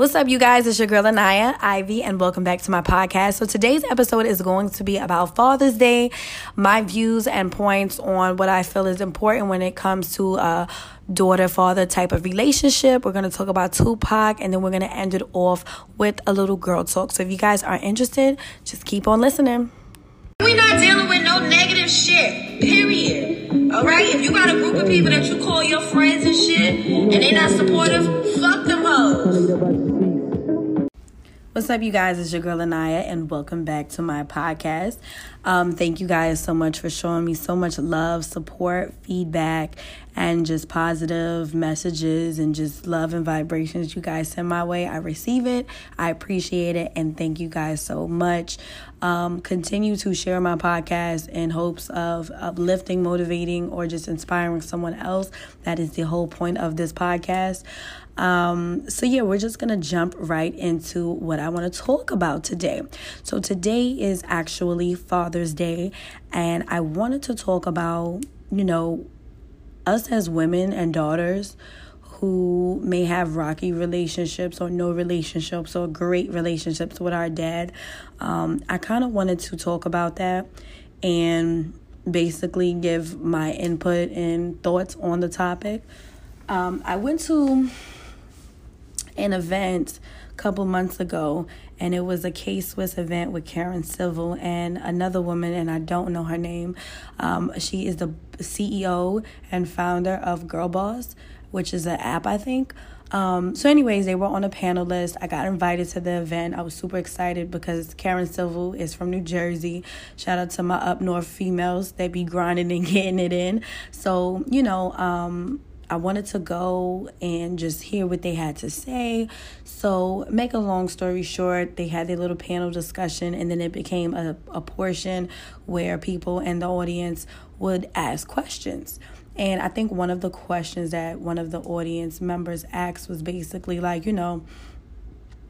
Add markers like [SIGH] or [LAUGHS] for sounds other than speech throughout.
What's up, you guys? It's your girl Anaya Ivy, and welcome back to my podcast. So, today's episode is going to be about Father's Day, my views and points on what I feel is important when it comes to a daughter father type of relationship. We're going to talk about Tupac, and then we're going to end it off with a little girl talk. So, if you guys are interested, just keep on listening. We're not dealing with no negative shit, period. All right? If you got a group of people that you call your friends and shit, and they not supportive, fuck them. What's up, you guys? It's your girl Anaya, and welcome back to my podcast. Um, thank you guys so much for showing me so much love, support, feedback, and just positive messages and just love and vibrations you guys send my way. I receive it, I appreciate it, and thank you guys so much. Um, continue to share my podcast in hopes of uplifting, motivating, or just inspiring someone else. That is the whole point of this podcast. Um, so, yeah, we're just going to jump right into what I want to talk about today. So, today is actually Father's Day, and I wanted to talk about, you know, us as women and daughters who may have rocky relationships or no relationships or great relationships with our dad. Um, I kind of wanted to talk about that and basically give my input and thoughts on the topic. Um, I went to an event a couple months ago, and it was a K Swiss event with Karen Civil and another woman, and I don't know her name. Um, she is the CEO and founder of Girl Boss, which is an app, I think. Um, so, anyways, they were on a panel list. I got invited to the event. I was super excited because Karen Civil is from New Jersey. Shout out to my up north females. They be grinding and getting it in. So, you know, um, I wanted to go and just hear what they had to say. So, make a long story short, they had their little panel discussion, and then it became a, a portion where people in the audience would ask questions. And I think one of the questions that one of the audience members asked was basically like, you know,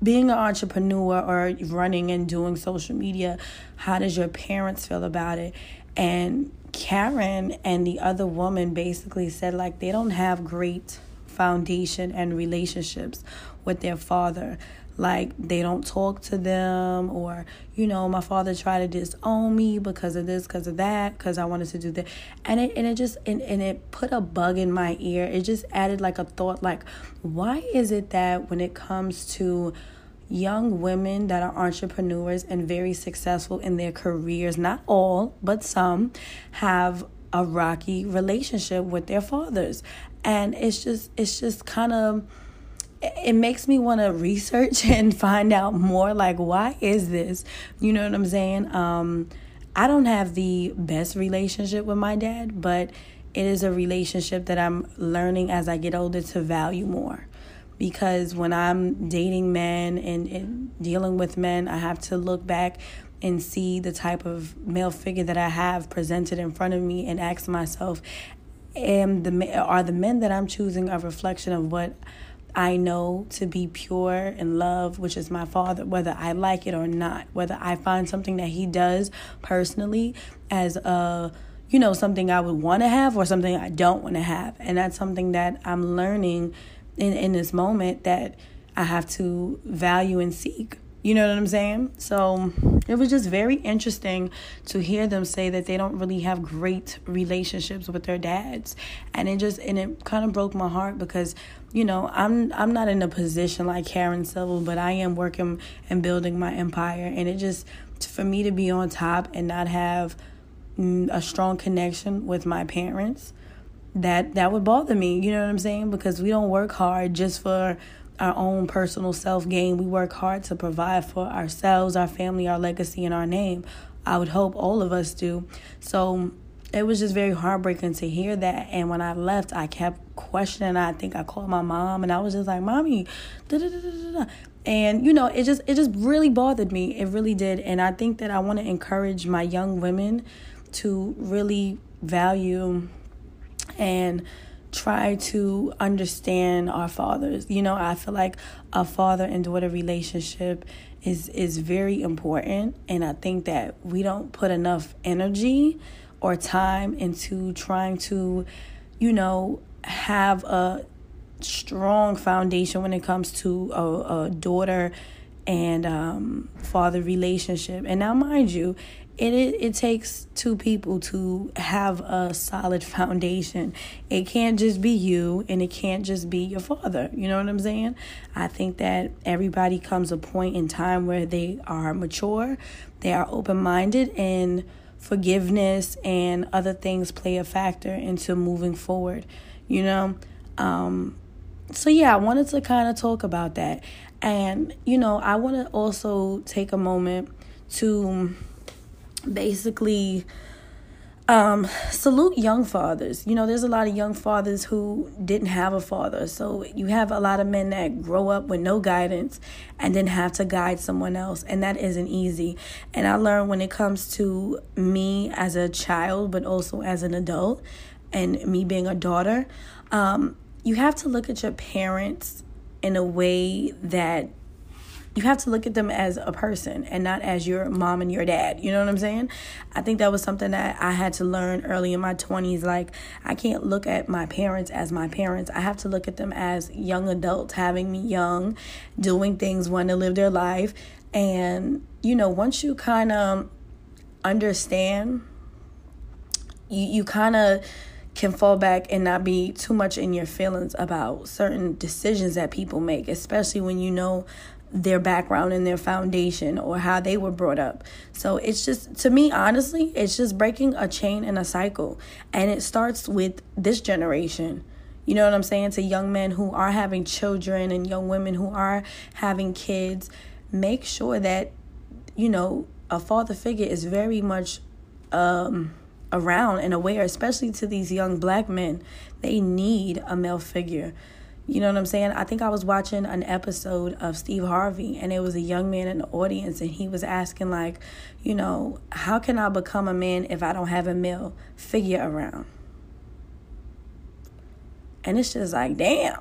being an entrepreneur or running and doing social media, how does your parents feel about it? And Karen and the other woman basically said like they don't have great foundation and relationships with their father. Like they don't talk to them, or you know, my father tried to disown me because of this, because of that, because I wanted to do that, and it and it just and, and it put a bug in my ear. It just added like a thought, like why is it that when it comes to young women that are entrepreneurs and very successful in their careers, not all, but some, have a rocky relationship with their fathers. And it's just it's just kind of it makes me want to research [LAUGHS] and find out more like why is this? You know what I'm saying? Um I don't have the best relationship with my dad, but it is a relationship that I'm learning as I get older to value more because when I'm dating men and, and dealing with men, I have to look back and see the type of male figure that I have presented in front of me and ask myself, am the are the men that I'm choosing a reflection of what I know to be pure and love, which is my father, whether I like it or not, whether I find something that he does personally as a you know something I would want to have or something I don't want to have, and that's something that I'm learning in, in this moment that I have to value and seek. You know what I'm saying? So it was just very interesting to hear them say that they don't really have great relationships with their dads. And it just and it kind of broke my heart because, you know, I'm I'm not in a position like Karen Civil, but I am working and building my empire and it just for me to be on top and not have mm, a strong connection with my parents that that would bother me you know what i'm saying? Because we don't work hard just for our own personal self gain. We work hard to provide for ourselves our family our legacy and our name. I would hope all of us do. So it was just very heartbreaking to hear that. And when i left i kept questioning. I think i called my mom and i was just like mommy da, da, da, and you know it just it just really bothered me. It really did. And i think that i want to encourage my young women to really value and try to understand our fathers. You know, I feel like a father and daughter relationship is is very important and I think that we don't put enough energy or time into trying to, you know, have a strong foundation when it comes to a, a daughter and um, father relationship. And now, mind you, it, it it takes two people to have a solid foundation. It can't just be you and it can't just be your father. You know what I'm saying? I think that everybody comes a point in time where they are mature, they are open-minded and forgiveness and other things play a factor into moving forward, you know? Um so yeah, I wanted to kind of talk about that. And you know, I want to also take a moment to basically um, salute young fathers. You know, there's a lot of young fathers who didn't have a father. So you have a lot of men that grow up with no guidance and then have to guide someone else. And that isn't easy. And I learned when it comes to me as a child, but also as an adult, and me being a daughter, um, you have to look at your parents in a way that you have to look at them as a person and not as your mom and your dad. You know what I'm saying? I think that was something that I had to learn early in my 20s. Like, I can't look at my parents as my parents. I have to look at them as young adults, having me young, doing things, wanting to live their life. And, you know, once you kind of understand, you, you kind of can fall back and not be too much in your feelings about certain decisions that people make, especially when you know their background and their foundation or how they were brought up. So it's just, to me, honestly, it's just breaking a chain and a cycle. And it starts with this generation. You know what I'm saying? To young men who are having children and young women who are having kids, make sure that, you know, a father figure is very much um, around and aware, especially to these young black men. They need a male figure. You know what I'm saying? I think I was watching an episode of Steve Harvey and it was a young man in the audience and he was asking like, you know, how can I become a man if I don't have a male figure around? And it's just like, damn.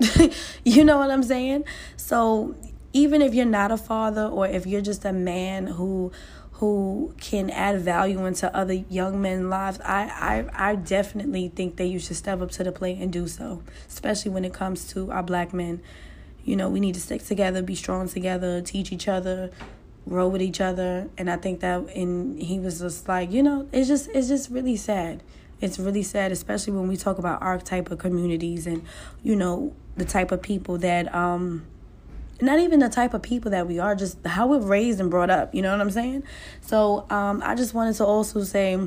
[LAUGHS] you know what I'm saying? So even if you're not a father or if you're just a man who who can add value into other young men's lives, I, I, I definitely think that you should step up to the plate and do so, especially when it comes to our black men. You know, we need to stick together, be strong together, teach each other, grow with each other. And I think that and he was just like, you know, it's just it's just really sad. It's really sad, especially when we talk about our type of communities and, you know, the type of people that um not even the type of people that we are, just how we're raised and brought up. You know what I'm saying? So um, I just wanted to also say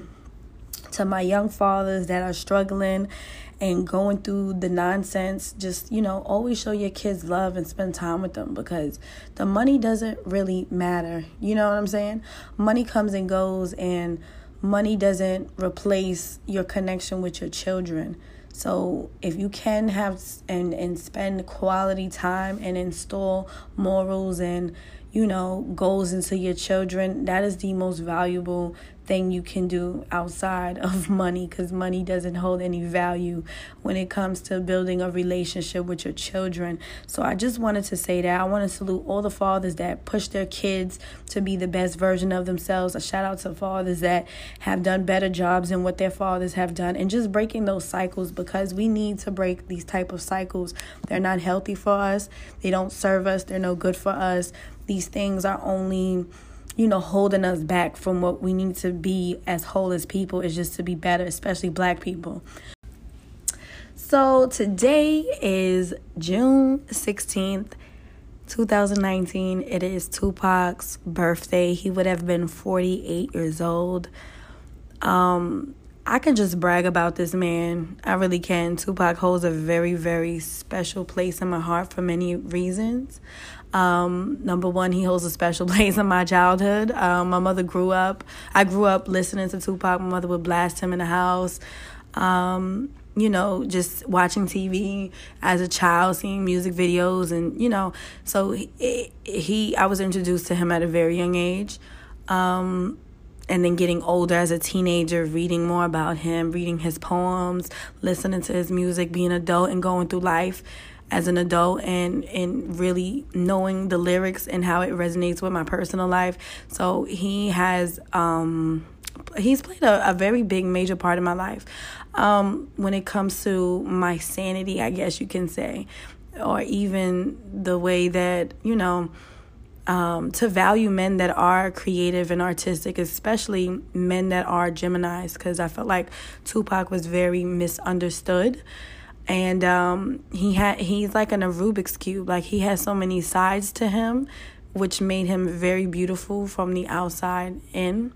to my young fathers that are struggling and going through the nonsense, just, you know, always show your kids love and spend time with them because the money doesn't really matter. You know what I'm saying? Money comes and goes, and money doesn't replace your connection with your children. So if you can have and and spend quality time and install morals and you know goals into your children, that is the most valuable thing you can do outside of [LAUGHS] money because money doesn't hold any value when it comes to building a relationship with your children. So I just wanted to say that. I want to salute all the fathers that push their kids to be the best version of themselves. A shout out to fathers that have done better jobs than what their fathers have done and just breaking those cycles because we need to break these type of cycles. They're not healthy for us. They don't serve us. They're no good for us. These things are only you know, holding us back from what we need to be as whole as people is just to be better, especially black people. So today is June 16th, 2019. It is Tupac's birthday. He would have been 48 years old. Um, I can just brag about this man. I really can. Tupac holds a very, very special place in my heart for many reasons. Um, number one, he holds a special [LAUGHS] place in my childhood. Um, my mother grew up, I grew up listening to Tupac. My mother would blast him in the house. Um, you know, just watching TV as a child, seeing music videos, and you know, so he, he I was introduced to him at a very young age. Um, and then getting older as a teenager, reading more about him, reading his poems, listening to his music, being adult and going through life as an adult and and really knowing the lyrics and how it resonates with my personal life. So he has um he's played a, a very big major part in my life. Um, when it comes to my sanity, I guess you can say, or even the way that you know um, to value men that are creative and artistic, especially men that are Geminis, because I felt like Tupac was very misunderstood. And um, he had he's like an a Rubik's cube. Like he has so many sides to him, which made him very beautiful from the outside in.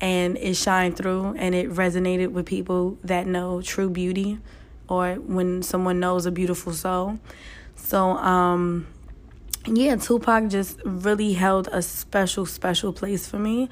And it shined through and it resonated with people that know true beauty or when someone knows a beautiful soul. So um yeah, Tupac just really held a special, special place for me.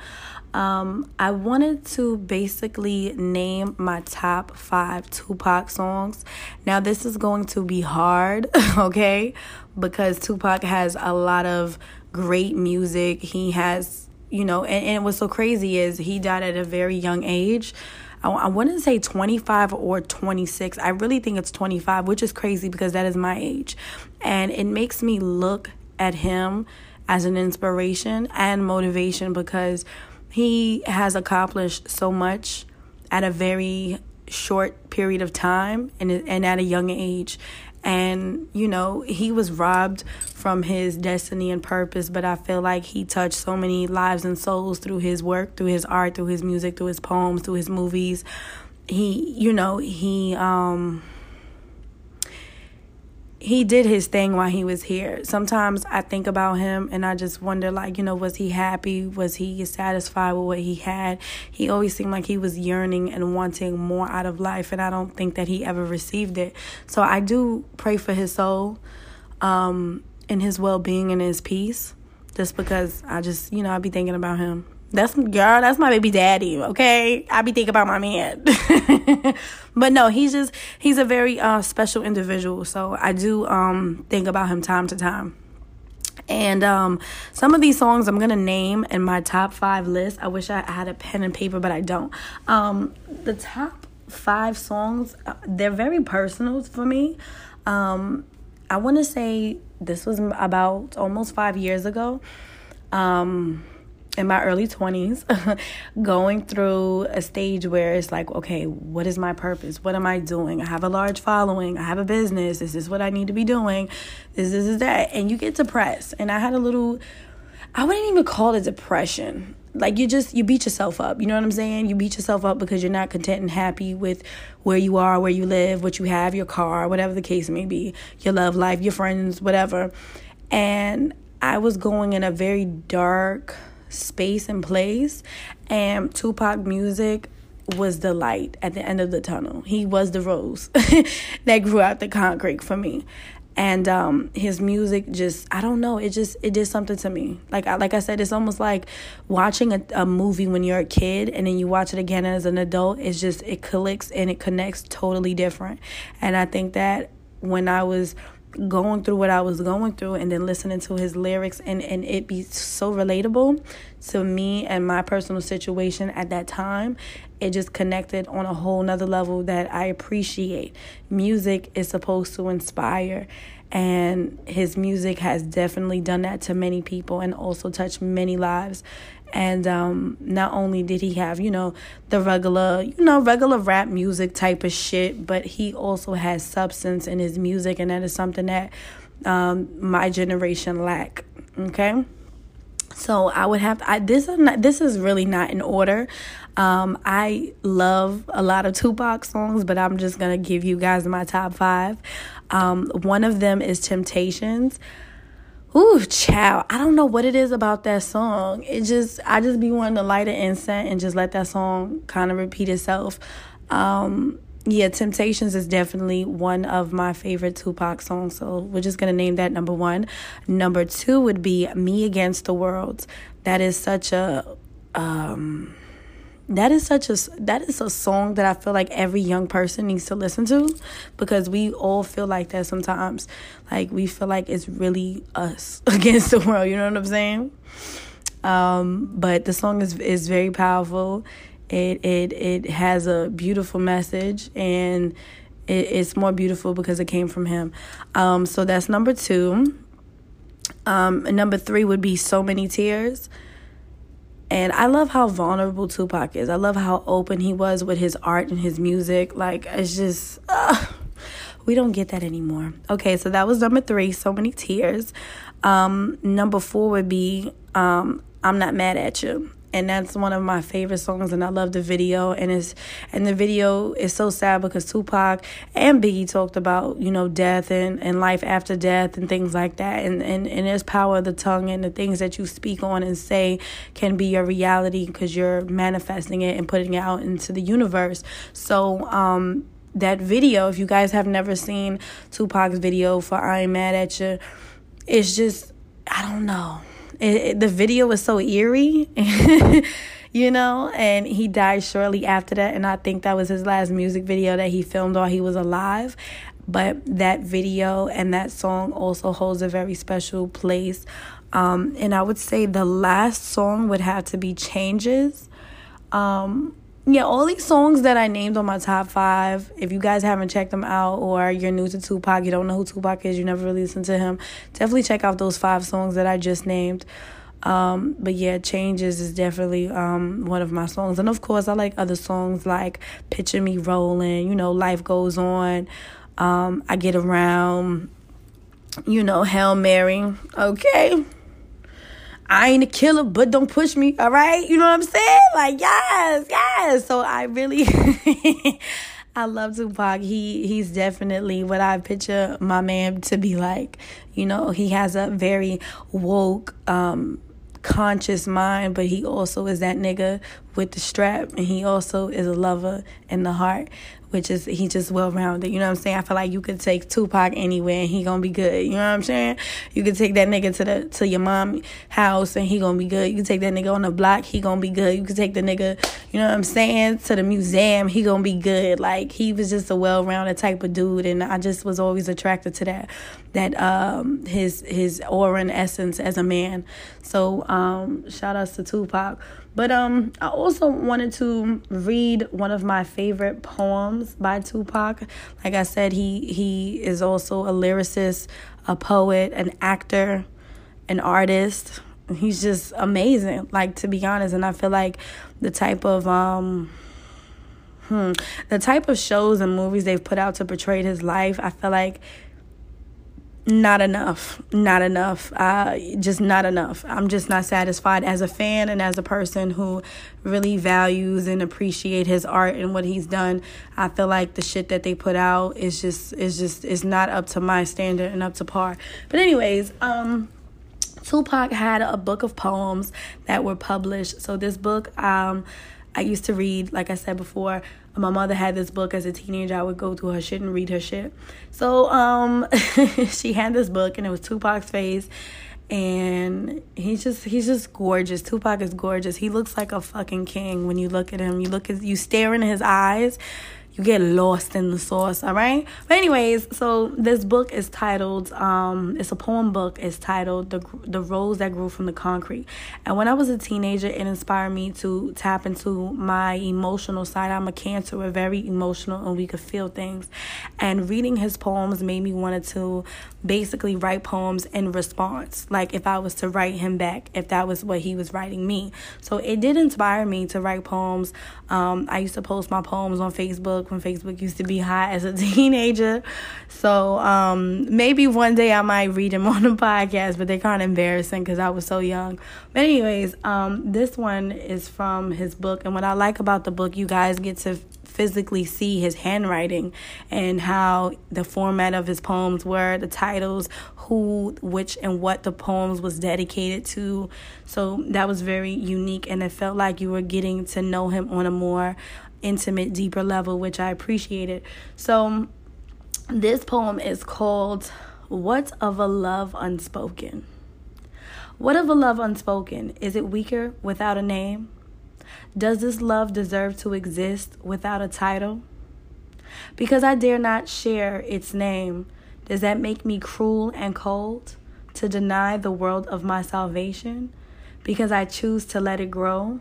Um, I wanted to basically name my top five Tupac songs. Now, this is going to be hard, [LAUGHS] okay? Because Tupac has a lot of great music. He has, you know, and, and what's so crazy is he died at a very young age. I, I wouldn't say 25 or 26. I really think it's 25, which is crazy because that is my age. And it makes me look at him as an inspiration and motivation because he has accomplished so much at a very short period of time and and at a young age. And you know he was robbed from his destiny and purpose but i feel like he touched so many lives and souls through his work through his art through his music through his poems through his movies. He you know he um he did his thing while he was here. Sometimes I think about him and I just wonder, like, you know, was he happy? Was he satisfied with what he had? He always seemed like he was yearning and wanting more out of life, and I don't think that he ever received it. So I do pray for his soul um, and his well being and his peace, just because I just, you know, I'd be thinking about him. That's girl, that's my baby daddy, okay? I be thinking about my man. [LAUGHS] but no, he's just he's a very uh, special individual. So I do um think about him time to time. And um, some of these songs I'm gonna name in my top five list. I wish I had a pen and paper, but I don't. Um, the top five songs, uh, they're very personal for me. Um, I want to say this was about almost five years ago. Um, in my early 20s [LAUGHS] going through a stage where it's like okay what is my purpose? What am i doing? I have a large following. I have a business. This is what i need to be doing? This this is that? And you get depressed. And i had a little i wouldn't even call it depression. Like you just you beat yourself up. You know what i'm saying? You beat yourself up because you're not content and happy with where you are where you live what you have your car whatever the case may be your love life your friends whatever. And i was going in a very dark space and place. And Tupac music was the light at the end of the tunnel. He was the rose [LAUGHS] that grew out the concrete for me. And um, his music just I don't know, it just it did something to me. Like I, like I said, it's almost like watching a, a movie when you're a kid and then you watch it again as an adult. It's just it clicks and it connects totally different. And I think that when I was going through what I was going through and then listening to his lyrics and, and it be so relatable to me and my personal situation at that time. It just connected on a whole nother level that I appreciate. Music is supposed to inspire and his music has definitely done that to many people and also touched many lives and um, not only did he have you know the regular you know regular rap music type of shit but he also has substance in his music and that is something that um, my generation lack okay so I would have I this is not, this is really not in order. Um, I love a lot of Tupac songs, but I'm just gonna give you guys my top five. Um, one of them is Temptations. Ooh, child. I don't know what it is about that song. It just, I just be wanting to light an incense and just let that song kind of repeat itself. Um, yeah, Temptations is definitely one of my favorite Tupac songs. So we're just to name that number one. Number two would be Me Against the World. That is such a, um, that is such a that is a song that I feel like every young person needs to listen to because we all feel like that sometimes. Like we feel like it's really us [LAUGHS] against the world, you know what I'm saying? Um, but the song is is very powerful. It it it has a beautiful message and it, it's more beautiful because it came from him. Um, so that's number two. Um, number three would be so many tears And I love how vulnerable Tupac is. I love how open he was with his art and his music. Like, it's just, uh, we don't get that anymore. Okay, so that was number three, So Many Tears. Um, number four would be um, I'm Not Mad at You and that's one of my favorite songs and I love the video and it's and the video is so sad because Tupac and Biggie talked about you know death and, and life after death and things like that and, and and there's power of the tongue and the things that you speak on and say can be your reality because you're manifesting it and putting it out into the universe. So um that video if you guys have never seen Tupac's video for I Ain't Mad at You it's just I don't know it, it, the video was so eerie, [LAUGHS] you know, and he died shortly after that. And I think that was his last music video that he filmed while he was alive. But that video and that song also holds a very special place. Um, and I would say the last song would have to be Changes. Um, yeah, all these songs that I named on my top five, if you guys haven't checked them out or you're new to Tupac, you don't know who Tupac is, you never really listened to him, definitely check out those five songs that I just named. Um, but yeah, Changes is definitely um, one of my songs. And of course, I like other songs like Picture Me Rolling, you know, Life Goes On, um, I Get Around, you know, Hail Mary, okay? I ain't a killer, but don't push me. All right. You know what I'm saying? Like, yes, yes. So I really, [LAUGHS] I love Tupac. He, he's definitely what I picture my man to be like. You know, he has a very woke, um, conscious mind, but he also is that nigga with the strap, and he also is a lover in the heart which is he just well rounded. You know what I'm saying? I feel like you could take Tupac anywhere and he gonna be good. You know what I'm saying? You could take that nigga to the to your mom house and he gonna be good. You can take that nigga on the block, he gonna be good. You could take the nigga, you know what I'm saying, to the museum, he gonna be good. Like he was just a well rounded type of dude and I just was always attracted to that that um his his aura and essence as a man. So um shout outs to Tupac. But um, I also wanted to read one of my favorite poems by Tupac. Like I said, he he is also a lyricist, a poet, an actor, an artist. He's just amazing. Like to be honest, and I feel like the type of um. Hmm, the type of shows and movies they've put out to portray his life, I feel like not enough not enough uh just not enough. I'm just not satisfied as a fan and as a person who really values and appreciate his art and what he's done. I feel like the shit that they put out is just is just is not up to my standard and up to par. But anyways um tupac had a book of poems that were published. So this book um i used to read like i said before my mother had this book as a teenager. I would go through her shit and read her shit. So um, [LAUGHS] she had this book, and it was Tupac's face, and he's just he's just gorgeous. Tupac is gorgeous. He looks like a fucking king when you look at him. You look at you stare into his eyes you get lost in the sauce, all right? But anyways, so this book is titled um it's a poem book. It's titled The The Rose That Grew from the Concrete. And when I was a teenager, it inspired me to tap into my emotional side. I'm a cancer, we're very emotional and we could feel things. And reading his poems made me want to basically write poems in response. Like if I was to write him back, if that was what he was writing me. So it did inspire me to write poems. Um, I used to post my poems on Facebook Facebook when Facebook used to be hot as a [LAUGHS] teenager. So um, maybe one day I might read them [LAUGHS] on the podcast, but they're kind of embarrassing because I was so young. But anyways, um, this one is from his book, and what I like about the book, you guys get to physically see his handwriting and how the format of his poems were, the titles, who, which, and what the poems was dedicated to. So that was very unique, and it felt like you were getting to know him on a more intimate, deeper level, which I appreciated. So, this poem is called What of a Love Unspoken? What of a love unspoken? Is it weaker without a name? Does this love deserve to exist without a title? Because I dare not share its name, does that make me cruel and cold to deny the world of my salvation because I choose to let it grow?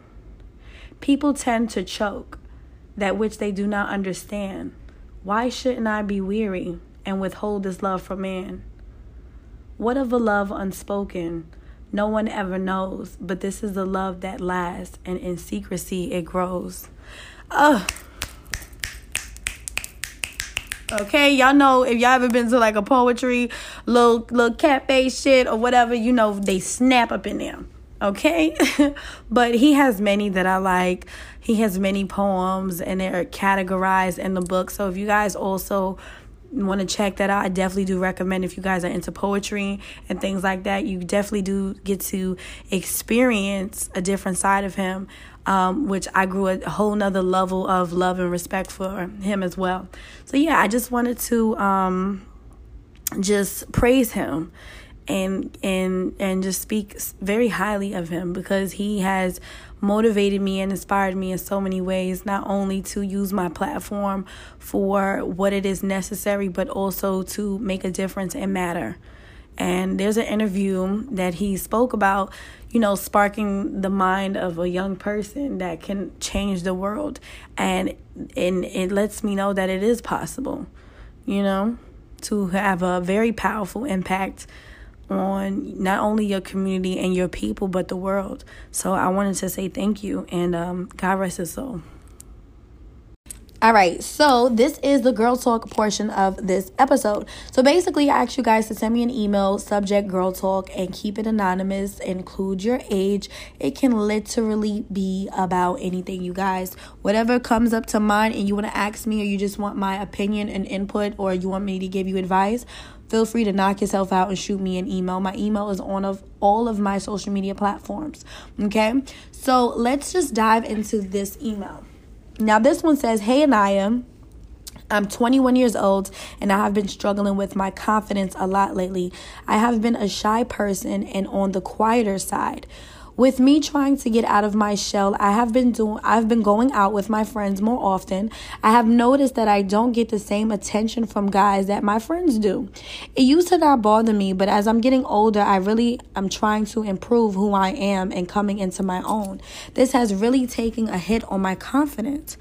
People tend to choke that which they do not understand. Why shouldn't I be weary and withhold this love from man? What of a love unspoken? no one ever knows, but this is the love that lasts, and in secrecy it grows. Ugh. Okay, y'all know if y'all ever been to like a poetry little little cafe shit or whatever, you know they snap up in there. Okay, [LAUGHS] but he has many that I like. He has many poems and they're categorized in the book. So if you guys also want to check that out, I definitely do recommend if you guys are into poetry and things like that, you definitely do get to experience a different side of him, um, which I grew a whole nother level of love and respect for him as well. So, yeah, I just wanted to um, just praise him and and and just speak very highly of him because he has motivated me and inspired me in so many ways not only to use my platform for what it is necessary but also to make a difference and matter. And there's an interview that he spoke about you know sparking the mind of a young person that can change the world. And and it lets me know that it is possible you know to have a very powerful impact on not only your community and your people, but the world. So I wanted to say thank you and um, God rest his soul. All right, so this is the girl talk portion of this episode. So basically, I asked you guys to send me an email, subject girl talk, and keep it anonymous. Include your age. It can literally be about anything, you guys. Whatever comes up to mind and you want to ask me, or you just want my opinion and input, or you want me to give you advice, feel free to knock yourself out and shoot me an email. My email is on of all of my social media platforms. Okay, so let's just dive into this email. Now, this one says, Hey, Anaya. I'm 21 years old and I have been struggling with my confidence a lot lately. I have been a shy person and on the quieter side. With me trying to get out of my shell, I have been doing I've been going out with my friends more often. I have noticed that I don't get the same attention from guys that my friends do. It used to not bother me, but as I'm getting older, I really am trying to improve who I am and coming into my own. This has really taken a hit on my confidence.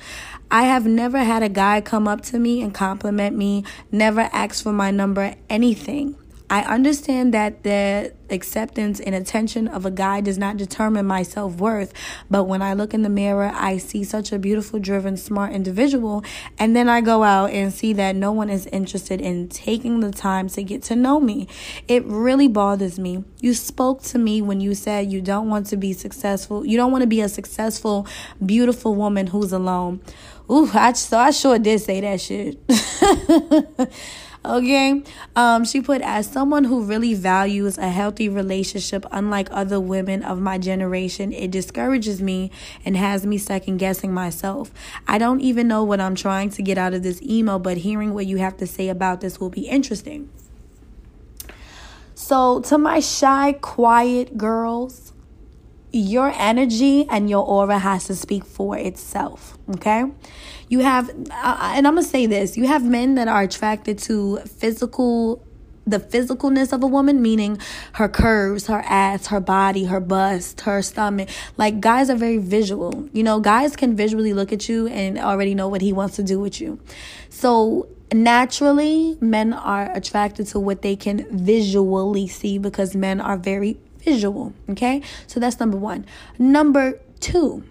I have never had a guy come up to me and compliment me, never ask for my number, anything. I understand that the acceptance and attention of a guy does not determine my self worth, but when I look in the mirror, I see such a beautiful, driven, smart individual, and then I go out and see that no one is interested in taking the time to get to know me. It really bothers me. You spoke to me when you said you don't want to be successful, you don't want to be a successful, beautiful woman who's alone. Ooh, I, so I sure did say that shit. [LAUGHS] Okay. Um, she put, as someone who really values a healthy relationship, unlike other women of my generation, it discourages me and has me second guessing myself. I don't even know what I'm trying to get out of this email, but hearing what you have to say about this will be interesting. So, to my shy, quiet girls, your energy and your aura has to speak for itself. Okay. You have, uh, and I'm to say this you have men that are attracted to physical the physicalness of a woman, meaning her curves, her ass, her body, her bust, her stomach. Like guys are very visual. You know, guys can visually look at you and already know what he wants to do with you. So naturally, men are attracted to what they can visually see because men are very visual. Okay, so that's number one. Number two,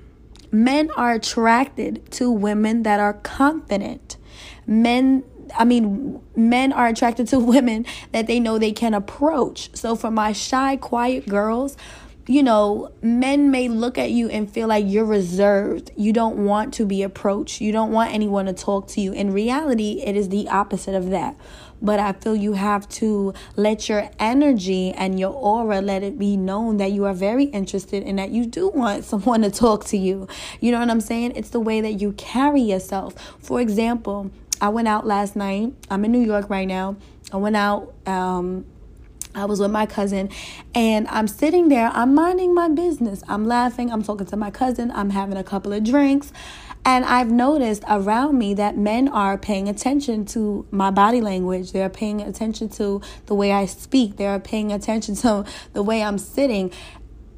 men are attracted to women that are confident. Men I mean, men are attracted to [LAUGHS] women that they know they can approach. So for my shy, quiet girls, you know, men may look at you and feel like you're reserved. You don't want to be approached. You don't want anyone to talk to you. In reality, it is the opposite of that. But I feel you have to let your energy and your aura let it be known that you are very interested and that you do want [LAUGHS] someone to talk to you. You know what I'm saying? It's the way that you carry yourself. For example, I went out last night. I'm in New York right now. I went out um, I was with my cousin and I'm sitting there, I'm minding my business. I'm laughing, I'm talking to my cousin, I'm having a couple of drinks. And I've noticed around me that men are paying attention to my body language. They're paying attention to the way I speak. They're paying attention to the way I'm sitting.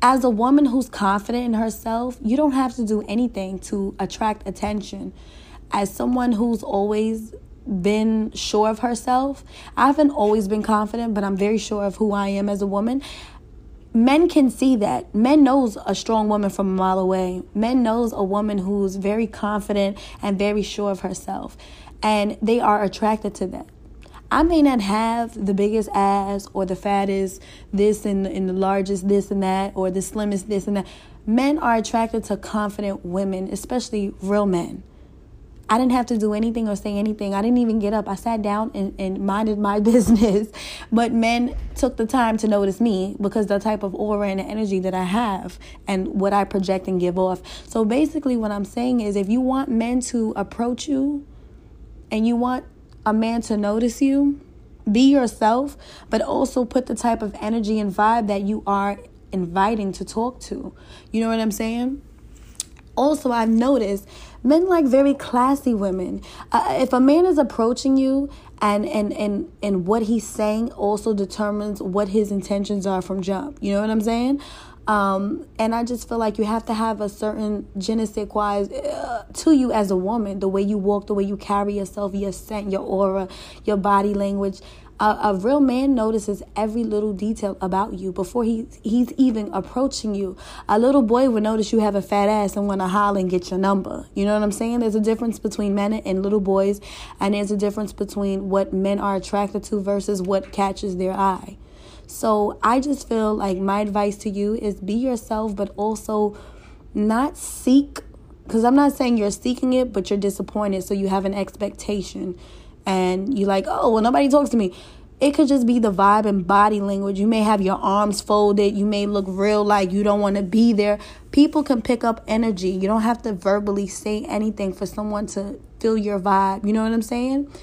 As a woman who's confident in herself, you don't have to do anything to attract attention. As someone who's always been sure of herself. I haven't always been confident, but I'm very sure of who I am as a woman. men can see that. Men knows a strong woman from a mile away. Men knows a woman who's very confident and very sure of herself and they are attracted to that. I may not have the biggest ass or the fattest this and, and the largest this and that or the slimmest this and that. Men are attracted to confident women especially real men I didn't have to do anything or say anything. I didn't even get up. I sat down and, and minded my [LAUGHS] business. But men took the time to notice me because the type of aura and energy that I have and what I project and give off. So basically, what I'm saying is if you want men to approach you and you want a man to notice you, be yourself, but also put the type of energy and vibe that you are inviting to talk to. You know what I'm saying? Also, I've noticed men like very classy women. Uh, if a man is approaching you and and and and what he's saying also determines what his intentions are from jump. You know what I'm saying? Um, and I just feel like you have to have a certain je quoi uh, to you as a woman. The way you walk, the way you carry yourself, your scent, your aura, your body language. A, a, real man notices every little detail about you before he he's even approaching you. A little boy would notice you have a fat ass and want to holler and get your number. You know what I'm saying? There's a difference between men and little boys, and there's a difference between what men are attracted to versus what catches their eye. So I just feel like my advice to you is be yourself, but also not seek. Because I'm not saying you're seeking it, but you're disappointed, so you have an expectation and you're like, oh, well, nobody talks to me. It could just be the vibe and body language. You may have your arms folded. You may look real like you don't want to be there. People can pick up energy. You don't have to verbally say anything for someone to feel your vibe. You know what I'm saying?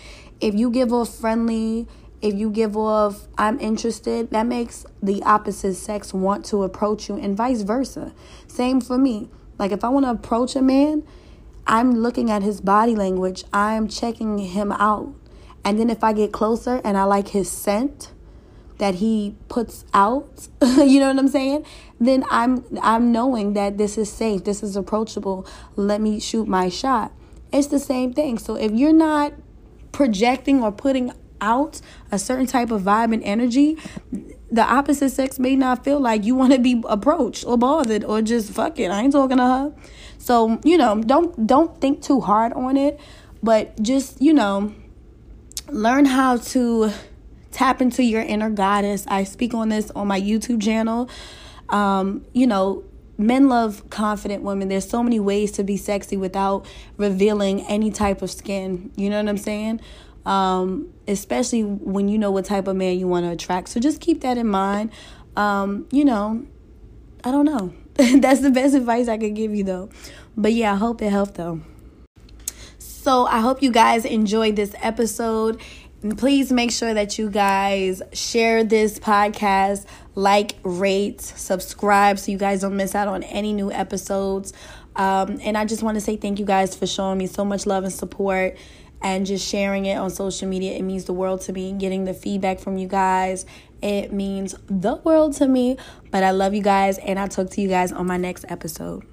If you give off friendly, if you give off I'm interested, that makes the opposite sex want to approach you and vice versa. Same for me. Like if I want to approach a man, I'm looking at his body language. I'm checking him out. And then if I get closer and I like his scent that he puts out, [LAUGHS] you know what I'm saying? Then I'm I'm knowing that this is safe, this is approachable. Let me shoot my shot. It's the same thing. So if you're not projecting or putting out a certain type of vibe and energy, the opposite sex may not feel like you want to be approached or bothered or just fuck it. I ain't talking to her. So, you know, don't don't think too hard on it, but just, you know, learn how to tap into your inner goddess. I speak on this on my YouTube channel. Um, you know, men love confident women. There's so many ways to be sexy without revealing any type of skin. You know what I'm saying? Um, especially when you know what type of man you want to attract. So just keep that in mind. Um, you know, I don't know. [LAUGHS] That's the best advice I could give you, though. But yeah, I hope it helped, though. So I hope you guys enjoyed this episode. And please make sure that you guys share this podcast, like, rate, subscribe so you guys don't miss out on any new episodes. Um, and I just want to say thank you guys for showing me so much love and support and just sharing it on social media. It means the world to me. Getting the feedback from you guys, it means the world to me. But I love you guys, and I'll talk to you guys on my next episode.